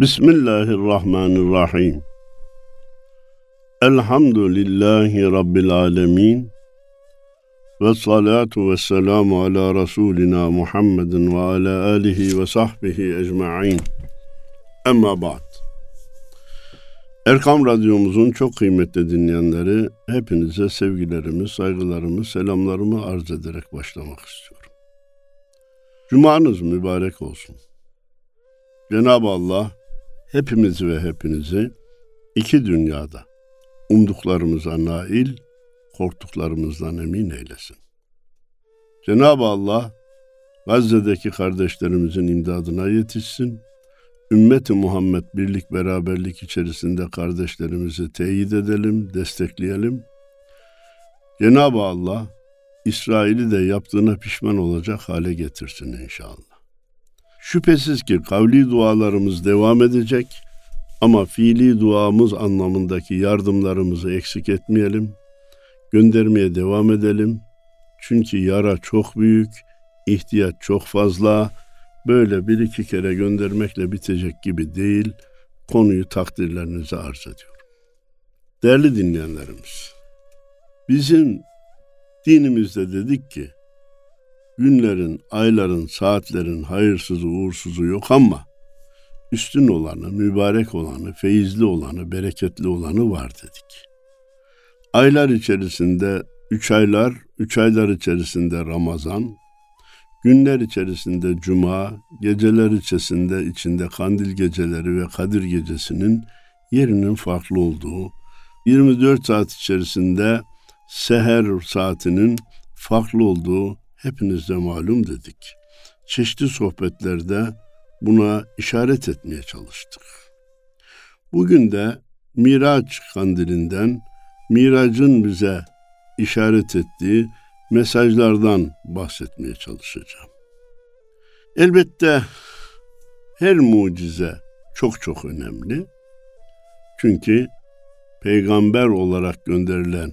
Bismillahirrahmanirrahim. Elhamdülillahi Rabbil alemin. Ve salatu ve selamu ala Resulina Muhammedin ve ala alihi ve sahbihi ecma'in. Emma ba'd. Erkam Radyomuzun çok kıymetli dinleyenleri, hepinize sevgilerimi, saygılarımı, selamlarımı arz ederek başlamak istiyorum. Cumanız mübarek olsun. Cenab-ı Allah hepimizi ve hepinizi iki dünyada umduklarımıza nail, korktuklarımızdan emin eylesin. Cenab-ı Allah Gazze'deki kardeşlerimizin imdadına yetişsin. Ümmeti Muhammed birlik beraberlik içerisinde kardeşlerimizi teyit edelim, destekleyelim. Cenab-ı Allah İsrail'i de yaptığına pişman olacak hale getirsin inşallah. Şüphesiz ki kavli dualarımız devam edecek ama fiili duamız anlamındaki yardımlarımızı eksik etmeyelim. Göndermeye devam edelim. Çünkü yara çok büyük, ihtiyaç çok fazla. Böyle bir iki kere göndermekle bitecek gibi değil. Konuyu takdirlerinize arz ediyorum. Değerli dinleyenlerimiz, bizim dinimizde dedik ki Günlerin, ayların, saatlerin hayırsızı, uğursuzu yok ama üstün olanı, mübarek olanı, feyizli olanı, bereketli olanı var dedik. Aylar içerisinde üç aylar, üç aylar içerisinde Ramazan, günler içerisinde Cuma, geceler içerisinde içinde Kandil geceleri ve Kadir gecesinin yerinin farklı olduğu, 24 saat içerisinde seher saatinin farklı olduğu hepinizde malum dedik. Çeşitli sohbetlerde buna işaret etmeye çalıştık. Bugün de Miraç kandilinden, Miracın bize işaret ettiği mesajlardan bahsetmeye çalışacağım. Elbette her mucize çok çok önemli. Çünkü peygamber olarak gönderilen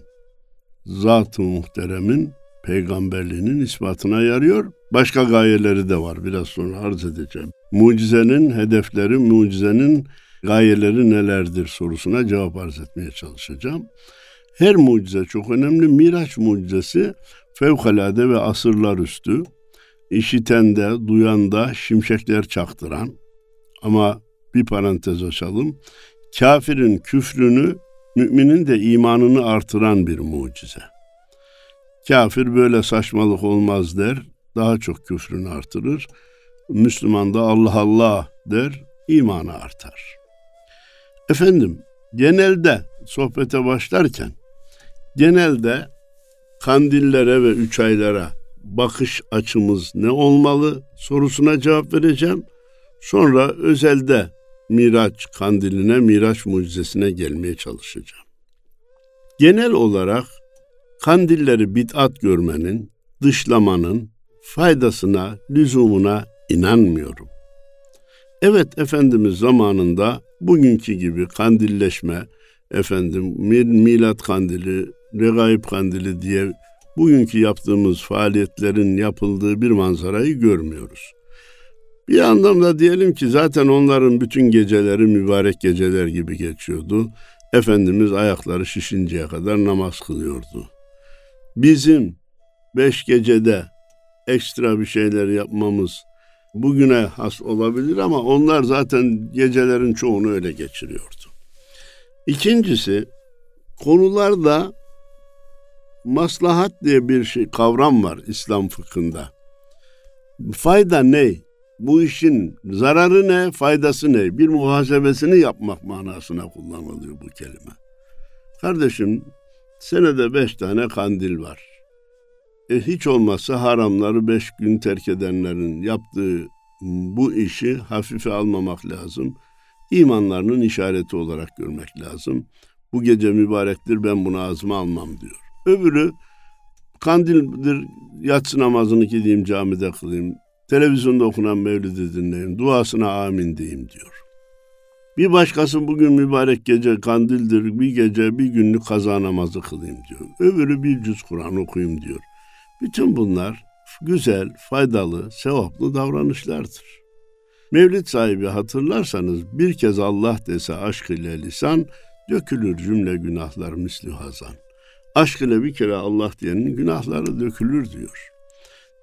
Zat-ı Muhterem'in peygamberliğinin ispatına yarıyor. Başka gayeleri de var. Biraz sonra arz edeceğim. Mucizenin hedefleri, mucizenin gayeleri nelerdir sorusuna cevap arz etmeye çalışacağım. Her mucize çok önemli. Miraç mucizesi fevkalade ve asırlar üstü. İşiten de, duyan da şimşekler çaktıran. Ama bir parantez açalım. Kafirin küfrünü, müminin de imanını artıran bir mucize. Kafir böyle saçmalık olmaz der, daha çok küfrünü artırır. Müslüman da Allah Allah der, imanı artar. Efendim, genelde sohbete başlarken, genelde kandillere ve üç aylara bakış açımız ne olmalı sorusuna cevap vereceğim. Sonra özelde Miraç kandiline, Miraç mucizesine gelmeye çalışacağım. Genel olarak kandilleri bid'at görmenin, dışlamanın faydasına, lüzumuna inanmıyorum. Evet Efendimiz zamanında bugünkü gibi kandilleşme, efendim milat kandili, regaib kandili diye bugünkü yaptığımız faaliyetlerin yapıldığı bir manzarayı görmüyoruz. Bir anlamda diyelim ki zaten onların bütün geceleri mübarek geceler gibi geçiyordu. Efendimiz ayakları şişinceye kadar namaz kılıyordu. Bizim beş gecede ekstra bir şeyler yapmamız bugüne has olabilir ama onlar zaten gecelerin çoğunu öyle geçiriyordu. İkincisi konularda maslahat diye bir şey kavram var İslam fıkhında. Fayda ne? Bu işin zararı ne, faydası ne? Bir muhasebesini yapmak manasına kullanılıyor bu kelime. Kardeşim Senede beş tane kandil var. E hiç olmazsa haramları beş gün terk edenlerin yaptığı bu işi hafife almamak lazım. İmanlarının işareti olarak görmek lazım. Bu gece mübarektir ben bunu ağzıma almam diyor. Öbürü kandildir yatsı namazını gideyim camide kılayım. Televizyonda okunan mevlidi dinleyeyim. Duasına amin diyeyim diyor. Bir başkası bugün mübarek gece kandildir, bir gece bir günlük kaza namazı kılayım diyor. Öbürü bir cüz Kur'an okuyayım diyor. Bütün bunlar güzel, faydalı, sevaplı davranışlardır. Mevlid sahibi hatırlarsanız bir kez Allah dese aşk ile lisan, dökülür cümle günahlar misli hazan. Aşk ile bir kere Allah diyenin günahları dökülür diyor.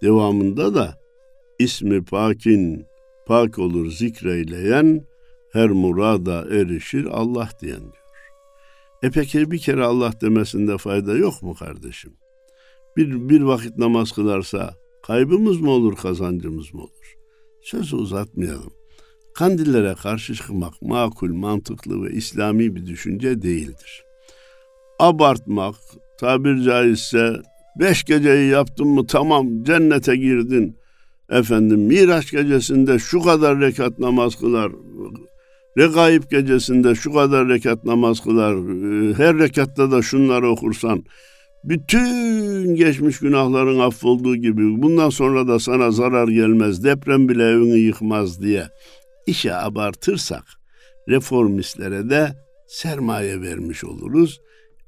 Devamında da ismi pakin pak olur zikreyleyen her murada erişir Allah diyen diyor. E peki bir kere Allah demesinde fayda yok mu kardeşim? Bir, bir vakit namaz kılarsa kaybımız mı olur kazancımız mı olur? Sözü uzatmayalım. Kandillere karşı çıkmak makul, mantıklı ve İslami bir düşünce değildir. Abartmak, tabir caizse beş geceyi yaptın mı tamam cennete girdin. Efendim Miraç gecesinde şu kadar rekat namaz kılar, Regaib gecesinde şu kadar rekat namaz kılar, her rekatta da şunları okursan, bütün geçmiş günahların affolduğu gibi bundan sonra da sana zarar gelmez, deprem bile evini yıkmaz diye işe abartırsak reformistlere de sermaye vermiş oluruz,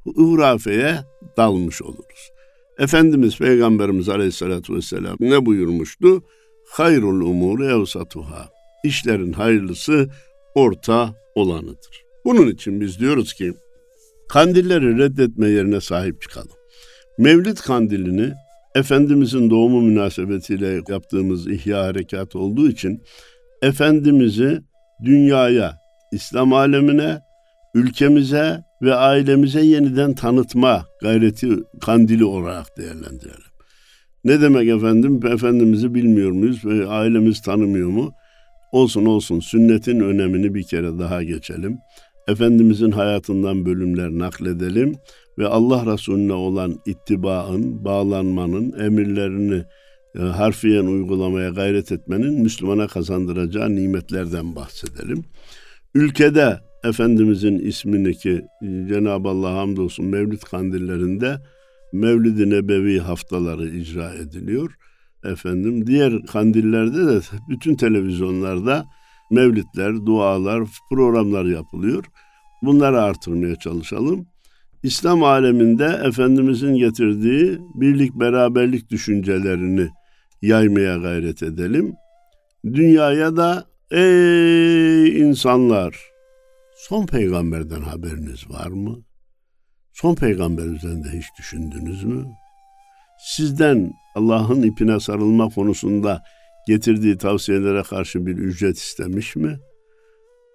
hurafeye dalmış oluruz. Efendimiz Peygamberimiz Aleyhisselatü Vesselam ne buyurmuştu? Hayrul umuru evsatuhâ. İşlerin hayırlısı orta olanıdır. Bunun için biz diyoruz ki kandilleri reddetme yerine sahip çıkalım. Mevlid kandilini Efendimizin doğumu münasebetiyle yaptığımız ihya harekat olduğu için Efendimiz'i dünyaya, İslam alemine, ülkemize ve ailemize yeniden tanıtma gayreti kandili olarak değerlendirelim. Ne demek efendim? Efendimiz'i bilmiyor muyuz ve ailemiz tanımıyor mu? Olsun olsun sünnetin önemini bir kere daha geçelim. Efendimizin hayatından bölümler nakledelim ve Allah Resulüne olan ittibaın, bağlanmanın, emirlerini e, harfiyen uygulamaya gayret etmenin Müslümana kazandıracağı nimetlerden bahsedelim. Ülkede Efendimizin ismini ki e, Cenab-ı Allah hamdolsun Mevlid kandillerinde Mevlid-i Nebevi haftaları icra ediliyor. Efendim diğer kandillerde de bütün televizyonlarda mevlitler, dualar, programlar yapılıyor. Bunları artırmaya çalışalım. İslam aleminde Efendimizin getirdiği birlik beraberlik düşüncelerini yaymaya gayret edelim. Dünyaya da ey insanlar son peygamberden haberiniz var mı? Son peygamber üzerinde hiç düşündünüz mü? Sizden Allah'ın ipine sarılma konusunda getirdiği tavsiyelere karşı bir ücret istemiş mi?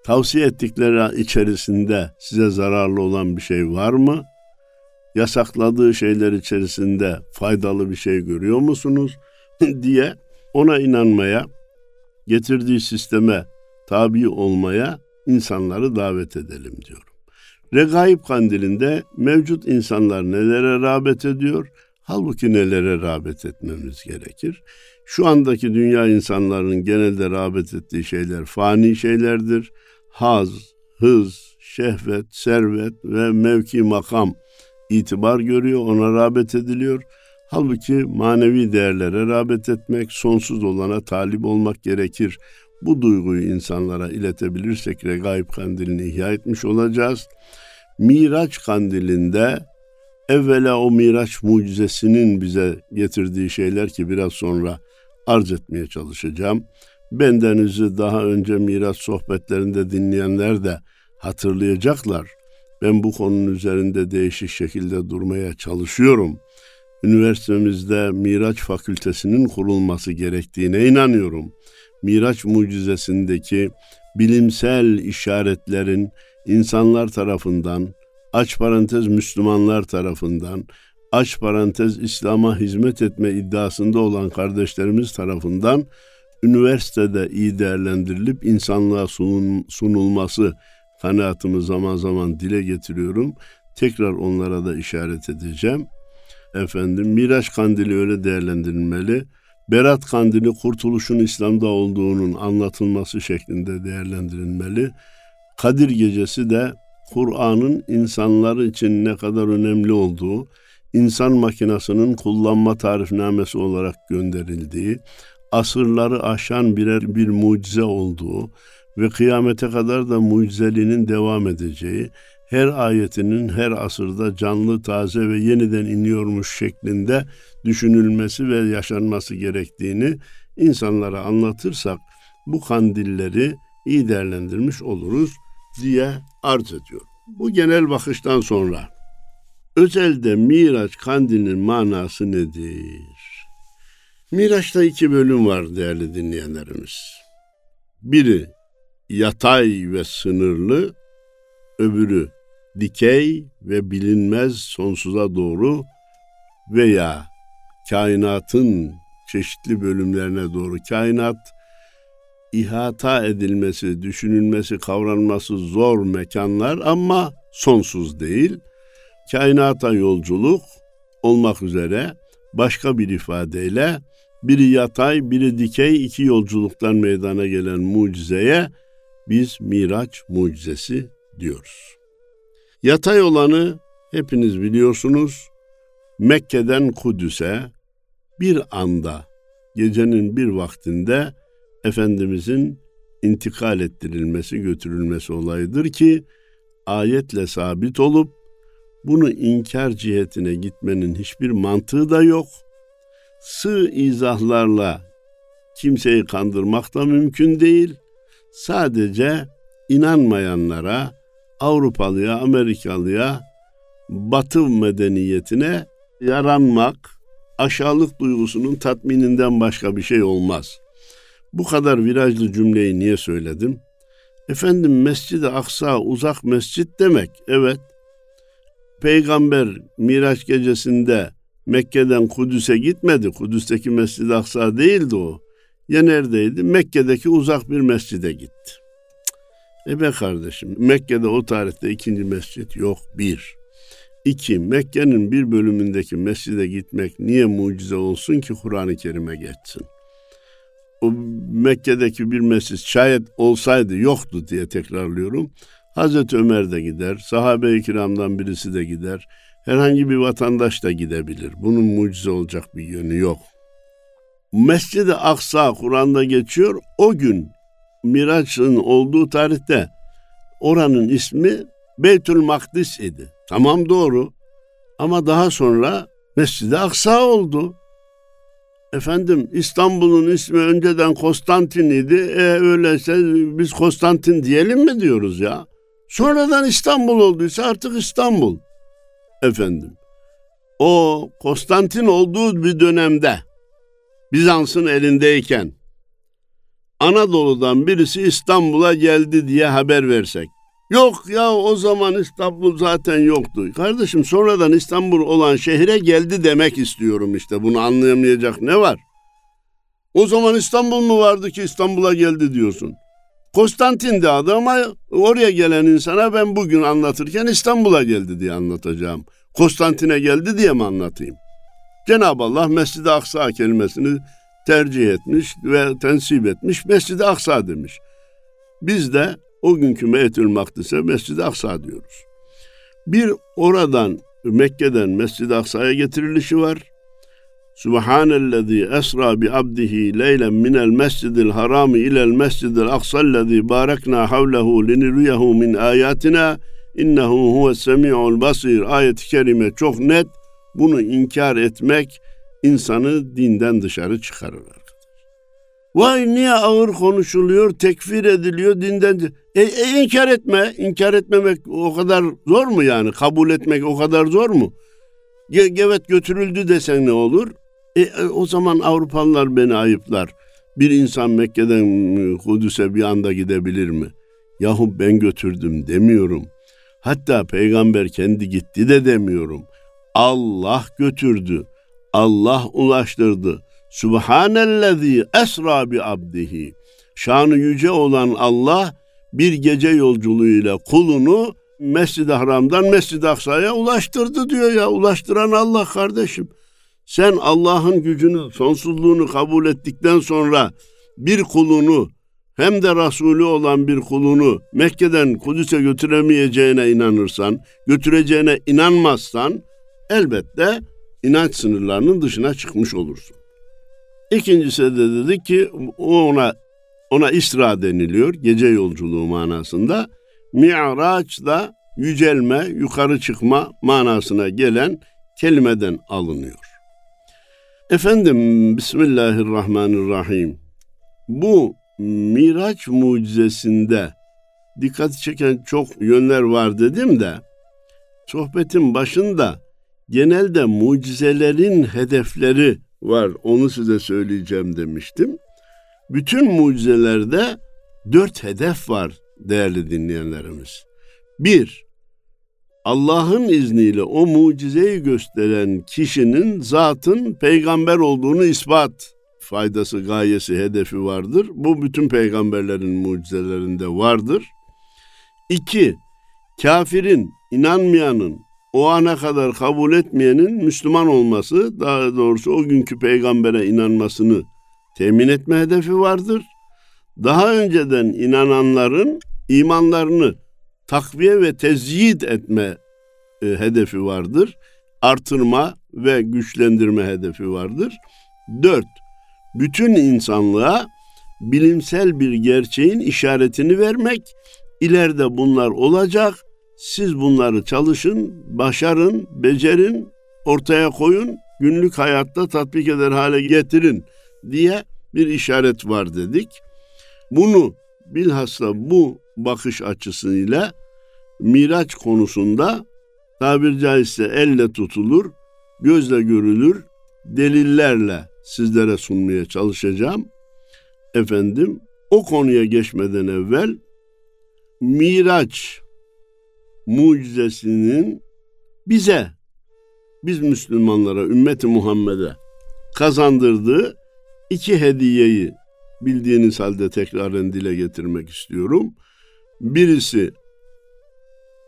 Tavsiye ettikleri içerisinde size zararlı olan bir şey var mı? Yasakladığı şeyler içerisinde faydalı bir şey görüyor musunuz? diye ona inanmaya, getirdiği sisteme tabi olmaya insanları davet edelim diyorum. Regaib kandilinde mevcut insanlar nelere rağbet ediyor? Halbuki nelere rağbet etmemiz gerekir? Şu andaki dünya insanların genelde rağbet ettiği şeyler fani şeylerdir. Haz, hız, şehvet, servet ve mevki makam itibar görüyor, ona rağbet ediliyor. Halbuki manevi değerlere rağbet etmek, sonsuz olana talip olmak gerekir. Bu duyguyu insanlara iletebilirsek regaib kandilini ihya etmiş olacağız. Miraç kandilinde evvela o Miraç mucizesinin bize getirdiği şeyler ki biraz sonra arz etmeye çalışacağım. Bendeniz'i daha önce Miraç sohbetlerinde dinleyenler de hatırlayacaklar. Ben bu konunun üzerinde değişik şekilde durmaya çalışıyorum. Üniversitemizde Miraç Fakültesinin kurulması gerektiğine inanıyorum. Miraç mucizesindeki bilimsel işaretlerin insanlar tarafından, aç parantez Müslümanlar tarafından, aç parantez İslam'a hizmet etme iddiasında olan kardeşlerimiz tarafından üniversitede iyi değerlendirilip insanlığa sunul, sunulması kanaatımı zaman zaman dile getiriyorum. Tekrar onlara da işaret edeceğim. Efendim Miraç kandili öyle değerlendirilmeli. Berat kandili kurtuluşun İslam'da olduğunun anlatılması şeklinde değerlendirilmeli. Kadir gecesi de Kur'an'ın insanlar için ne kadar önemli olduğu, insan makinasının kullanma tarifnamesi olarak gönderildiği, asırları aşan birer bir mucize olduğu ve kıyamete kadar da mucizeliğinin devam edeceği, her ayetinin her asırda canlı, taze ve yeniden iniyormuş şeklinde düşünülmesi ve yaşanması gerektiğini insanlara anlatırsak bu kandilleri iyi değerlendirmiş oluruz diye arz ediyorum. Bu genel bakıştan sonra özelde Miraç kandilinin manası nedir? Miraç'ta iki bölüm var değerli dinleyenlerimiz. Biri yatay ve sınırlı, öbürü dikey ve bilinmez sonsuza doğru veya kainatın çeşitli bölümlerine doğru kainat ihata edilmesi, düşünülmesi, kavranması zor mekanlar ama sonsuz değil. Kainata yolculuk olmak üzere başka bir ifadeyle biri yatay, biri dikey iki yolculuktan meydana gelen mucizeye biz Miraç mucizesi diyoruz. Yatay olanı hepiniz biliyorsunuz. Mekke'den Kudüs'e bir anda gecenin bir vaktinde Efendimizin intikal ettirilmesi, götürülmesi olayıdır ki ayetle sabit olup bunu inkar cihetine gitmenin hiçbir mantığı da yok. Sığ izahlarla kimseyi kandırmak da mümkün değil. Sadece inanmayanlara, Avrupalıya, Amerikalıya, Batı medeniyetine yaranmak, aşağılık duygusunun tatmininden başka bir şey olmaz. Bu kadar virajlı cümleyi niye söyledim? Efendim Mescid-i Aksa uzak mescit demek. Evet. Peygamber Miraç gecesinde Mekke'den Kudüs'e gitmedi. Kudüs'teki Mescid-i Aksa değildi o. Ya neredeydi? Mekke'deki uzak bir mescide gitti. E be kardeşim Mekke'de o tarihte ikinci mescit yok bir. İki, Mekke'nin bir bölümündeki mescide gitmek niye mucize olsun ki Kur'an-ı Kerim'e geçsin? O Mekke'deki bir mescit şayet olsaydı yoktu diye tekrarlıyorum. Hazreti Ömer de gider, sahabe-i kiramdan birisi de gider, herhangi bir vatandaş da gidebilir. Bunun mucize olacak bir yönü yok. Mescid-i Aksa Kur'an'da geçiyor. O gün Miraç'ın olduğu tarihte oranın ismi Beytül Makdis idi. Tamam doğru. Ama daha sonra Mescid-i Aksa oldu. Efendim İstanbul'un ismi önceden Konstantin idi. E öyleyse biz Konstantin diyelim mi diyoruz ya? Sonradan İstanbul olduysa artık İstanbul. Efendim. O Konstantin olduğu bir dönemde Bizans'ın elindeyken Anadolu'dan birisi İstanbul'a geldi diye haber versek. Yok ya o zaman İstanbul zaten yoktu. Kardeşim sonradan İstanbul olan şehre geldi demek istiyorum işte. Bunu anlayamayacak ne var? O zaman İstanbul mu vardı ki İstanbul'a geldi diyorsun. Konstantin'di adı ama oraya gelen insana ben bugün anlatırken İstanbul'a geldi diye anlatacağım. Konstantin'e geldi diye mi anlatayım? Cenab-ı Allah Mescid-i Aksa kelimesini tercih etmiş ve tensip etmiş Mescid-i Aksa demiş. Biz de o günkü Beytül Makdis'e Mescid-i Aksa diyoruz. Bir oradan Mekke'den Mescid-i Aksa'ya getirilişi var. Subhanellezî esra bi abdihi leylen minel mescidil harami ilel mescidil aksallezî barekna havlehu liniriyehu min ayatina innehu huves semi'ul basir ayet-i kerime çok net. Bunu inkar etmek insanı dinden dışarı çıkarır. Vay niye ağır konuşuluyor, tekfir ediliyor dinden... E, e, inkar etme, inkar etmemek o kadar zor mu yani? Kabul etmek o kadar zor mu? Ge evet götürüldü desen ne olur? E, e, o zaman Avrupalılar beni ayıplar. Bir insan Mekke'den Kudüs'e bir anda gidebilir mi? Yahu ben götürdüm demiyorum. Hatta peygamber kendi gitti de demiyorum. Allah götürdü. Allah ulaştırdı. Subhanellezî esra bi abdihi. Şanı yüce olan Allah bir gece yolculuğuyla kulunu Mescid-i Haram'dan Mescid-i Aksa'ya ulaştırdı diyor ya. Ulaştıran Allah kardeşim. Sen Allah'ın gücünü, sonsuzluğunu kabul ettikten sonra bir kulunu hem de Resulü olan bir kulunu Mekke'den Kudüs'e götüremeyeceğine inanırsan, götüreceğine inanmazsan elbette inanç sınırlarının dışına çıkmış olursun. İkincisi de dedi ki ona ona İsra deniliyor gece yolculuğu manasında. Mi'raç da yücelme, yukarı çıkma manasına gelen kelimeden alınıyor. Efendim Bismillahirrahmanirrahim. Bu Miraç mucizesinde dikkat çeken çok yönler var dedim de sohbetin başında genelde mucizelerin hedefleri var. Onu size söyleyeceğim demiştim. Bütün mucizelerde dört hedef var değerli dinleyenlerimiz. Bir, Allah'ın izniyle o mucizeyi gösteren kişinin zatın peygamber olduğunu ispat faydası, gayesi, hedefi vardır. Bu bütün peygamberlerin mucizelerinde vardır. İki, kafirin, inanmayanın, o ana kadar kabul etmeyenin Müslüman olması, daha doğrusu o günkü peygambere inanmasını temin etme hedefi vardır. Daha önceden inananların imanlarını takviye ve tezyid etme e, hedefi vardır. Artırma ve güçlendirme hedefi vardır. Dört, bütün insanlığa bilimsel bir gerçeğin işaretini vermek, ileride bunlar olacak, siz bunları çalışın, başarın, becerin, ortaya koyun, günlük hayatta tatbik eder hale getirin diye bir işaret var dedik. Bunu bilhassa bu bakış açısıyla Miraç konusunda tabir caizse elle tutulur, gözle görülür, delillerle sizlere sunmaya çalışacağım. Efendim o konuya geçmeden evvel Miraç mucizesinin bize, biz Müslümanlara, ümmeti Muhammed'e kazandırdığı iki hediyeyi bildiğiniz halde tekraren dile getirmek istiyorum. Birisi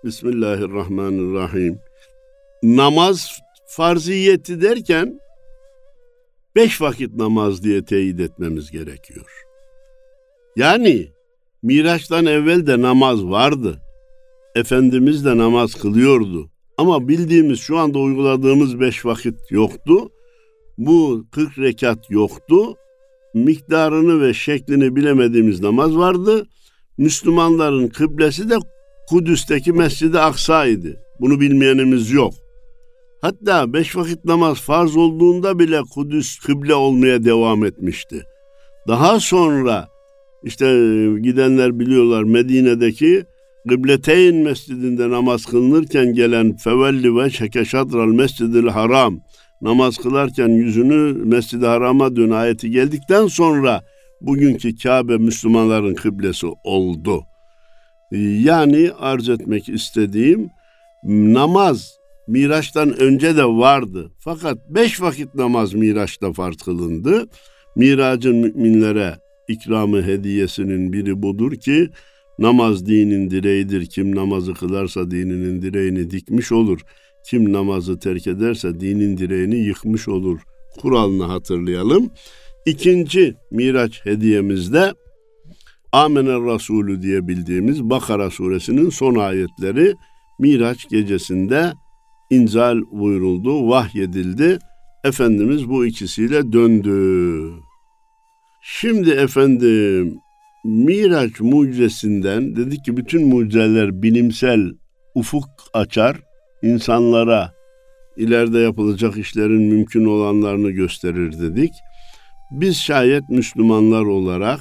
Bismillahirrahmanirrahim. Namaz farziyeti derken beş vakit namaz diye teyit etmemiz gerekiyor. Yani Miraç'tan evvel de namaz vardı. Efendimiz de namaz kılıyordu. Ama bildiğimiz şu anda uyguladığımız beş vakit yoktu. Bu 40 rekat yoktu. Miktarını ve şeklini bilemediğimiz namaz vardı. Müslümanların kıblesi de Kudüs'teki Mescid-i Aksa'ydı. Bunu bilmeyenimiz yok. Hatta beş vakit namaz farz olduğunda bile Kudüs kıble olmaya devam etmişti. Daha sonra işte gidenler biliyorlar Medine'deki Kıbleteyn mescidinde namaz kılınırken gelen fevelli ve şekeşadral mescidil haram namaz kılarken yüzünü mescid-i harama dön ayeti geldikten sonra bugünkü Kabe Müslümanların kıblesi oldu. Yani arz etmek istediğim namaz Miraç'tan önce de vardı. Fakat beş vakit namaz Miraç'ta farz kılındı. Miracın müminlere ikramı hediyesinin biri budur ki namaz dinin direğidir. Kim namazı kılarsa dininin direğini dikmiş olur. Kim namazı terk ederse dinin direğini yıkmış olur. Kuralını hatırlayalım. İkinci Miraç hediyemizde Amener Resulü diye bildiğimiz Bakara suresinin son ayetleri Miraç gecesinde inzal buyuruldu, vahyedildi. Efendimiz bu ikisiyle döndü. Şimdi efendim Miraç mucizesinden dedik ki bütün mucizeler bilimsel ufuk açar, insanlara ileride yapılacak işlerin mümkün olanlarını gösterir dedik. Biz şayet Müslümanlar olarak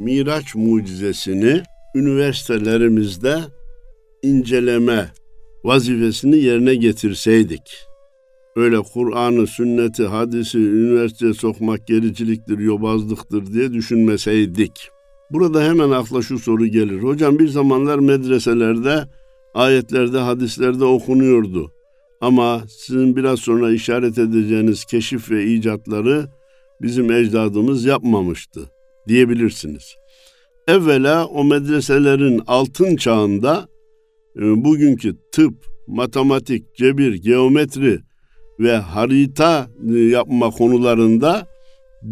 Miraç mucizesini üniversitelerimizde inceleme vazifesini yerine getirseydik. Öyle Kur'an'ı, sünneti, hadisi üniversiteye sokmak gericiliktir, yobazlıktır diye düşünmeseydik. Burada hemen akla şu soru gelir. Hocam bir zamanlar medreselerde, ayetlerde, hadislerde okunuyordu. Ama sizin biraz sonra işaret edeceğiniz keşif ve icatları bizim ecdadımız yapmamıştı diyebilirsiniz. Evvela o medreselerin altın çağında e, bugünkü tıp, matematik, cebir, geometri ve harita e, yapma konularında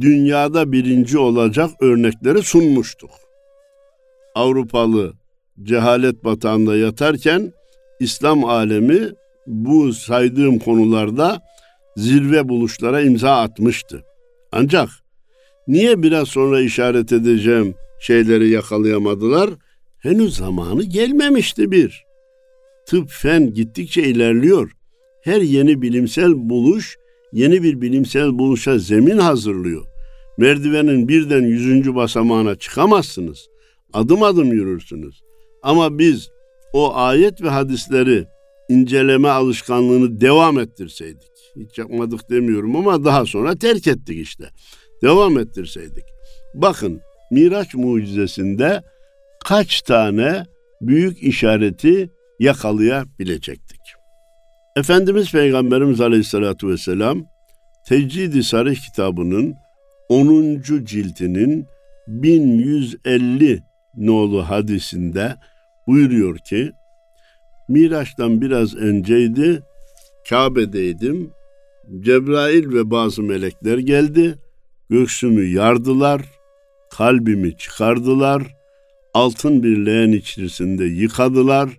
dünyada birinci olacak örnekleri sunmuştuk. Avrupalı cehalet batağında yatarken İslam alemi bu saydığım konularda zirve buluşlara imza atmıştı. Ancak niye biraz sonra işaret edeceğim şeyleri yakalayamadılar? Henüz zamanı gelmemişti bir. Tıp fen gittikçe ilerliyor. Her yeni bilimsel buluş yeni bir bilimsel buluşa zemin hazırlıyor. merdivenin birden yüzüncü basamağına çıkamazsınız. Adım adım yürürsünüz. Ama biz o ayet ve hadisleri inceleme alışkanlığını devam ettirseydik. Hiç yapmadık demiyorum ama daha sonra terk ettik işte. Devam ettirseydik. Bakın Miraç mucizesinde kaç tane büyük işareti yakalayabilecektik. Efendimiz Peygamberimiz Aleyhisselatü Vesselam Tecrid-i Sarih kitabının 10. ciltinin 1150 nolu hadisinde buyuruyor ki Miraç'tan biraz önceydi. Kabe'deydim. Cebrail ve bazı melekler geldi. Göğsümü yardılar. Kalbimi çıkardılar. Altın bir leğen içerisinde yıkadılar.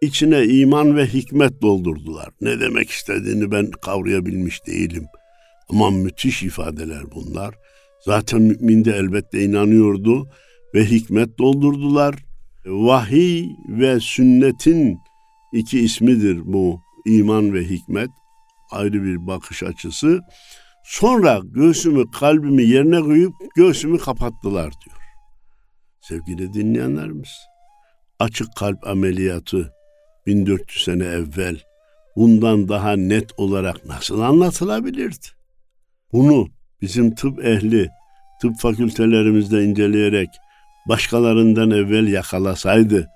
İçine iman ve hikmet doldurdular. Ne demek istediğini ben kavrayabilmiş değilim. Ama müthiş ifadeler bunlar. Zaten mümin de elbette inanıyordu ve hikmet doldurdular. Vahiy ve sünnetin iki ismidir bu iman ve hikmet. Ayrı bir bakış açısı. Sonra göğsümü kalbimi yerine koyup göğsümü kapattılar diyor. Sevgili dinleyenlerimiz, açık kalp ameliyatı 1400 sene evvel bundan daha net olarak nasıl anlatılabilirdi? Bunu bizim tıp ehli, tıp fakültelerimizde inceleyerek başkalarından evvel yakalasaydı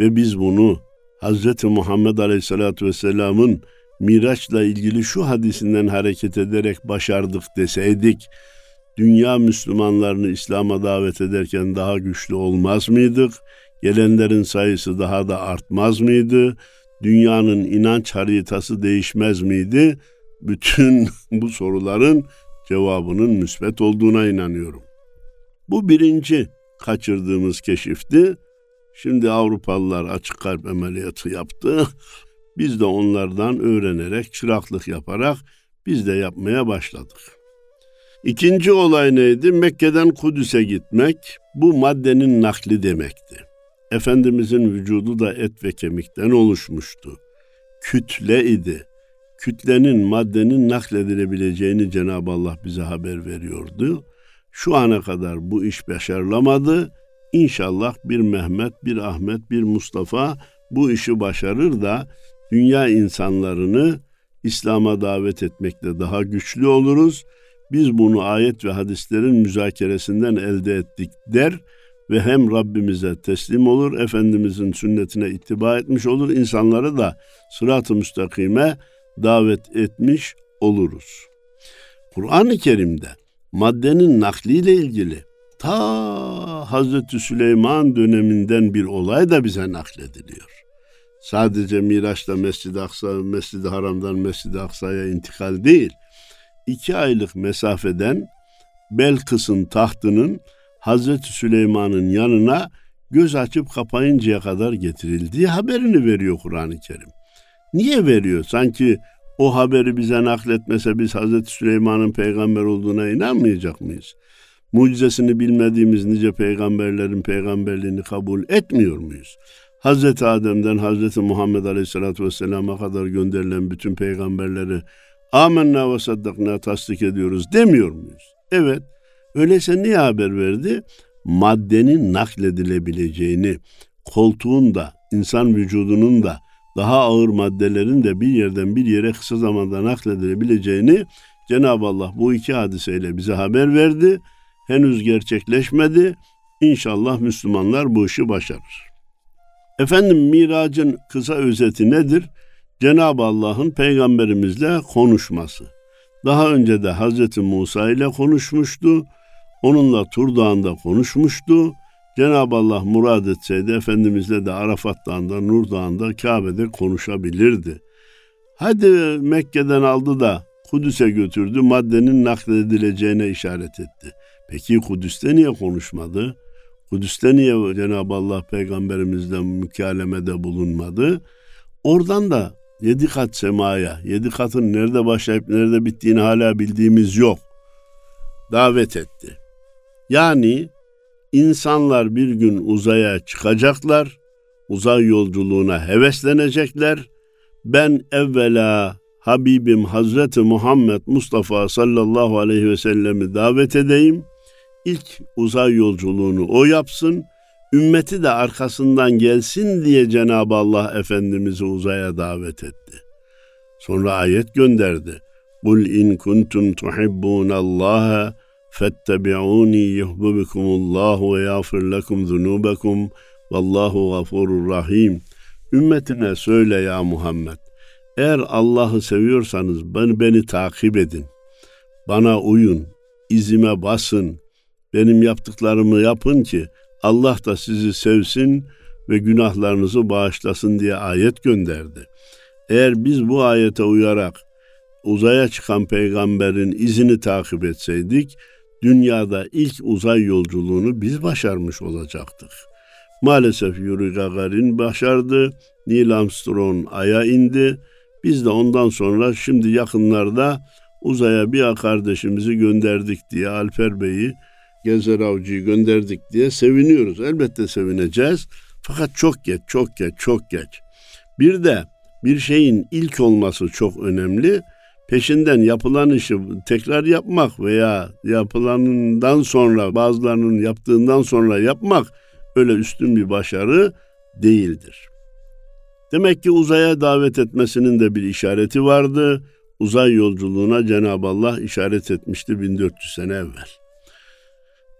ve biz bunu Hz. Muhammed Aleyhisselatü Vesselam'ın Miraç'la ilgili şu hadisinden hareket ederek başardık deseydik, dünya Müslümanlarını İslam'a davet ederken daha güçlü olmaz mıydık? Gelenlerin sayısı daha da artmaz mıydı? Dünyanın inanç haritası değişmez miydi? Bütün bu soruların cevabının müsbet olduğuna inanıyorum. Bu birinci kaçırdığımız keşifti. Şimdi Avrupalılar açık kalp ameliyatı yaptı. Biz de onlardan öğrenerek, çıraklık yaparak biz de yapmaya başladık. İkinci olay neydi? Mekke'den Kudüs'e gitmek bu maddenin nakli demekti. Efendimizin vücudu da et ve kemikten oluşmuştu. Kütle idi. Kütlenin maddenin nakledilebileceğini Cenab-ı Allah bize haber veriyordu. Şu ana kadar bu iş başarılamadı. İnşallah bir Mehmet, bir Ahmet, bir Mustafa bu işi başarır da dünya insanlarını İslam'a davet etmekte daha güçlü oluruz. Biz bunu ayet ve hadislerin müzakeresinden elde ettik der ve hem Rabbimize teslim olur, Efendimizin sünnetine ittiba etmiş olur, insanları da sırat-ı müstakime davet etmiş oluruz. Kur'an-ı Kerim'de maddenin nakliyle ilgili ta Hazreti Süleyman döneminden bir olay da bize naklediliyor. Sadece Miraç'ta Mescid-i Aksa, Mescid-i Haram'dan Mescid-i Aksa'ya intikal değil, iki aylık mesafeden Belkıs'ın tahtının Hazreti Süleyman'ın yanına göz açıp kapayıncaya kadar getirildiği haberini veriyor Kur'an-ı Kerim. Niye veriyor? Sanki o haberi bize nakletmese biz Hazreti Süleyman'ın peygamber olduğuna inanmayacak mıyız? Mucizesini bilmediğimiz nice peygamberlerin peygamberliğini kabul etmiyor muyuz? Hazreti Adem'den Hazreti Muhammed Aleyhisselatü Vesselam'a kadar gönderilen bütün peygamberleri amenna ve saddakna tasdik ediyoruz demiyor muyuz? Evet. Öyleyse niye haber verdi? Maddenin nakledilebileceğini, koltuğun da, insan vücudunun da, daha ağır maddelerin de bir yerden bir yere kısa zamanda nakledilebileceğini Cenab-ı Allah bu iki hadiseyle bize haber verdi. Henüz gerçekleşmedi. İnşallah Müslümanlar bu işi başarır. Efendim miracın kısa özeti nedir? Cenab-ı Allah'ın peygamberimizle konuşması. Daha önce de Hazreti Musa ile konuşmuştu. Onunla Tur Dağı'nda konuşmuştu. Cenab-ı Allah murad etseydi Efendimizle de Arafat Dağı'nda, Nur Dağı'nda, Kabe'de konuşabilirdi. Hadi Mekke'den aldı da Kudüs'e götürdü, maddenin nakledileceğine işaret etti. Peki Kudüs'te niye konuşmadı? Kudüs'te niye Cenab-ı Allah peygamberimizle mükalemede bulunmadı? Oradan da yedi kat semaya, yedi katın nerede başlayıp nerede bittiğini hala bildiğimiz yok. Davet etti. Yani insanlar bir gün uzaya çıkacaklar, uzay yolculuğuna heveslenecekler. Ben evvela Habibim Hazreti Muhammed Mustafa sallallahu aleyhi ve sellemi davet edeyim. İlk uzay yolculuğunu o yapsın. Ümmeti de arkasından gelsin diye Cenab-ı Allah Efendimiz'i uzaya davet etti. Sonra ayet gönderdi. Kul in kuntum tuhibbunallaha fettebi'uni yuhibbukumullahu ve yağfir lekum zunubekum vallahu gafurur rahim. Ümmetine söyle ya Muhammed. Eğer Allah'ı seviyorsanız beni, beni takip edin. Bana uyun, izime basın, benim yaptıklarımı yapın ki Allah da sizi sevsin ve günahlarınızı bağışlasın diye ayet gönderdi. Eğer biz bu ayete uyarak uzaya çıkan peygamberin izini takip etseydik, dünyada ilk uzay yolculuğunu biz başarmış olacaktık. Maalesef Yuri Gagarin başardı, Neil Armstrong aya indi. Biz de ondan sonra şimdi yakınlarda uzaya bir kardeşimizi gönderdik diye Alper Bey'i Gezer Avcı'yı gönderdik diye seviniyoruz. Elbette sevineceğiz. Fakat çok geç, çok geç, çok geç. Bir de bir şeyin ilk olması çok önemli. Peşinden yapılan işi tekrar yapmak veya yapılanından sonra bazılarının yaptığından sonra yapmak öyle üstün bir başarı değildir. Demek ki uzaya davet etmesinin de bir işareti vardı. Uzay yolculuğuna Cenab-ı Allah işaret etmişti 1400 sene evvel.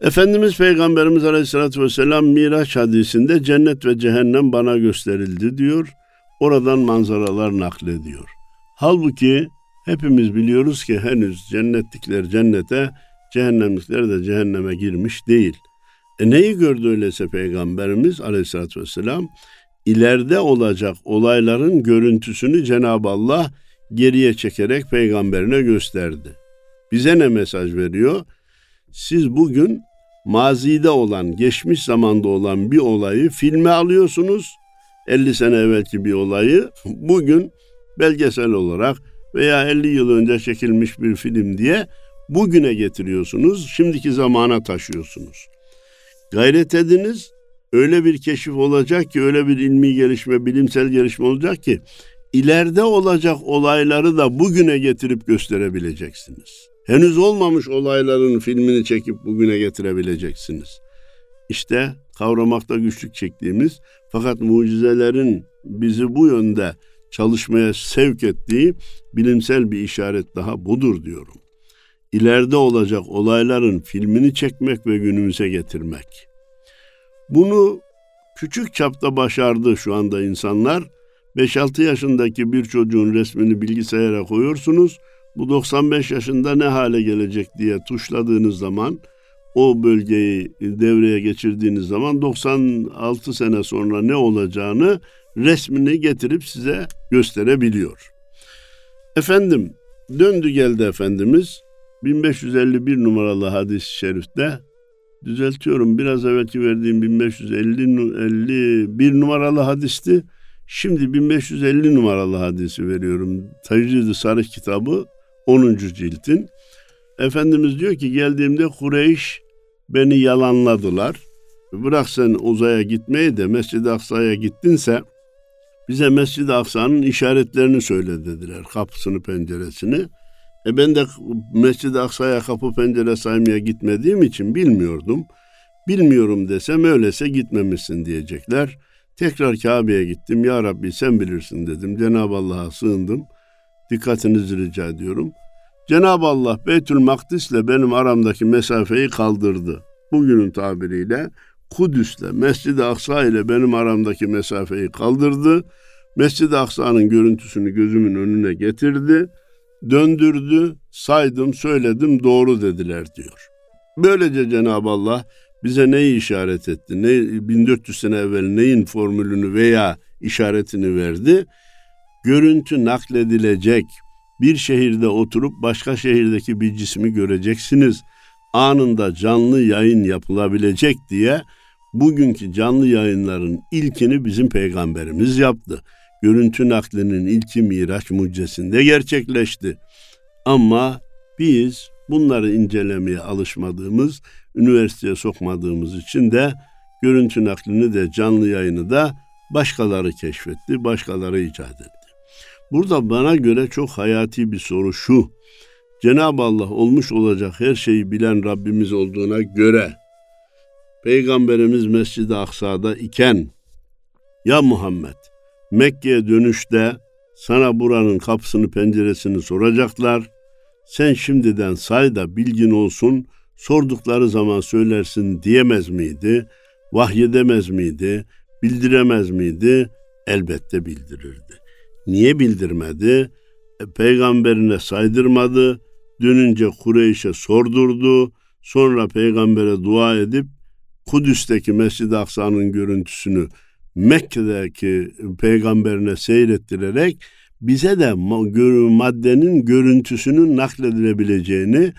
Efendimiz Peygamberimiz Aleyhisselatü Vesselam Miraç hadisinde cennet ve cehennem bana gösterildi diyor. Oradan manzaralar naklediyor. Halbuki hepimiz biliyoruz ki henüz cennetlikler cennete, cehennemlikler de cehenneme girmiş değil. E neyi gördü öyleyse Peygamberimiz Aleyhisselatü Vesselam? İleride olacak olayların görüntüsünü Cenab-ı Allah geriye çekerek peygamberine gösterdi. Bize ne mesaj veriyor? Siz bugün mazide olan, geçmiş zamanda olan bir olayı filme alıyorsunuz. 50 sene evvelki bir olayı bugün belgesel olarak veya 50 yıl önce çekilmiş bir film diye bugüne getiriyorsunuz. Şimdiki zamana taşıyorsunuz. Gayret ediniz. Öyle bir keşif olacak ki, öyle bir ilmi gelişme, bilimsel gelişme olacak ki ileride olacak olayları da bugüne getirip gösterebileceksiniz henüz olmamış olayların filmini çekip bugüne getirebileceksiniz. İşte kavramakta güçlük çektiğimiz fakat mucizelerin bizi bu yönde çalışmaya sevk ettiği bilimsel bir işaret daha budur diyorum. İleride olacak olayların filmini çekmek ve günümüze getirmek. Bunu küçük çapta başardı şu anda insanlar. 5-6 yaşındaki bir çocuğun resmini bilgisayara koyuyorsunuz bu 95 yaşında ne hale gelecek diye tuşladığınız zaman o bölgeyi devreye geçirdiğiniz zaman 96 sene sonra ne olacağını resmini getirip size gösterebiliyor. Efendim döndü geldi Efendimiz 1551 numaralı hadis-i şerifte düzeltiyorum biraz evvelki verdiğim 1551 numaralı hadisti. Şimdi 1550 numaralı hadisi veriyorum. Tecrid-i Sarih kitabı 10. ciltin. Efendimiz diyor ki geldiğimde Kureyş beni yalanladılar. Bırak sen uzaya gitmeyi de Mescid-i Aksa'ya gittinse bize Mescid-i Aksa'nın işaretlerini söyle dediler. Kapısını, penceresini. E ben de Mescid-i Aksa'ya kapı pencere saymaya gitmediğim için bilmiyordum. Bilmiyorum desem öylese gitmemişsin diyecekler. Tekrar Kabe'ye gittim. Ya Rabbi sen bilirsin dedim. Cenab-ı Allah'a sığındım. Dikkatinizi rica ediyorum. Cenab-ı Allah Beytül Makdis ile benim aramdaki mesafeyi kaldırdı. Bugünün tabiriyle Kudüs'le Mescid-i Aksa ile benim aramdaki mesafeyi kaldırdı. Mescid-i Aksa'nın görüntüsünü gözümün önüne getirdi. Döndürdü, saydım, söyledim, doğru dediler diyor. Böylece Cenab-ı Allah bize neyi işaret etti? Ne, 1400 sene evvel neyin formülünü veya işaretini verdi? görüntü nakledilecek. Bir şehirde oturup başka şehirdeki bir cismi göreceksiniz. Anında canlı yayın yapılabilecek diye bugünkü canlı yayınların ilkini bizim peygamberimiz yaptı. Görüntü naklinin ilki Miraç mucizesinde gerçekleşti. Ama biz bunları incelemeye alışmadığımız, üniversiteye sokmadığımız için de görüntü naklini de canlı yayını da başkaları keşfetti, başkaları icat etti. Burada bana göre çok hayati bir soru şu. Cenab-ı Allah olmuş olacak her şeyi bilen Rabbimiz olduğuna göre Peygamberimiz Mescid-i Aksa'da iken ya Muhammed Mekke'ye dönüşte sana buranın kapısını penceresini soracaklar. Sen şimdiden say da bilgin olsun sordukları zaman söylersin diyemez miydi? Vahyedemez miydi? Bildiremez miydi? Elbette bildirirdi. Niye bildirmedi? E, peygamberine saydırmadı. Dönünce Kureyş'e sordurdu. Sonra peygambere dua edip Kudüs'teki Mescid-i Aksa'nın görüntüsünü Mekke'deki peygamberine seyrettirerek bize de maddenin görüntüsünün nakledilebileceğini,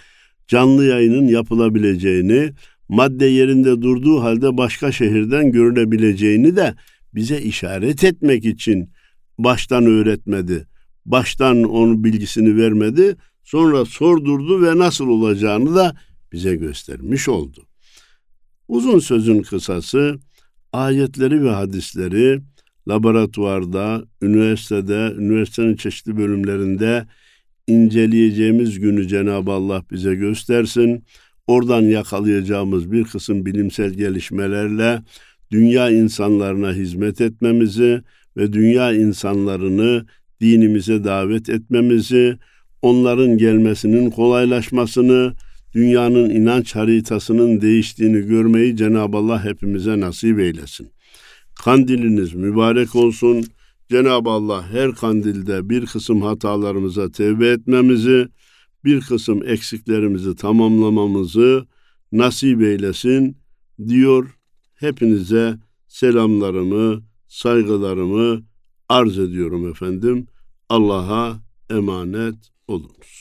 canlı yayının yapılabileceğini, madde yerinde durduğu halde başka şehirden görülebileceğini de bize işaret etmek için baştan öğretmedi. Baştan onun bilgisini vermedi. Sonra sordurdu ve nasıl olacağını da bize göstermiş oldu. Uzun sözün kısası ayetleri ve hadisleri laboratuvarda, üniversitede, üniversitenin çeşitli bölümlerinde inceleyeceğimiz günü Cenab-ı Allah bize göstersin. Oradan yakalayacağımız bir kısım bilimsel gelişmelerle dünya insanlarına hizmet etmemizi ve dünya insanlarını dinimize davet etmemizi, onların gelmesinin kolaylaşmasını, dünyanın inanç haritasının değiştiğini görmeyi Cenab-ı Allah hepimize nasip eylesin. Kandiliniz mübarek olsun. Cenab-ı Allah her kandilde bir kısım hatalarımıza tevbe etmemizi, bir kısım eksiklerimizi tamamlamamızı nasip eylesin diyor. Hepinize selamlarımı, saygılarımı arz ediyorum efendim. Allah'a emanet olunuz.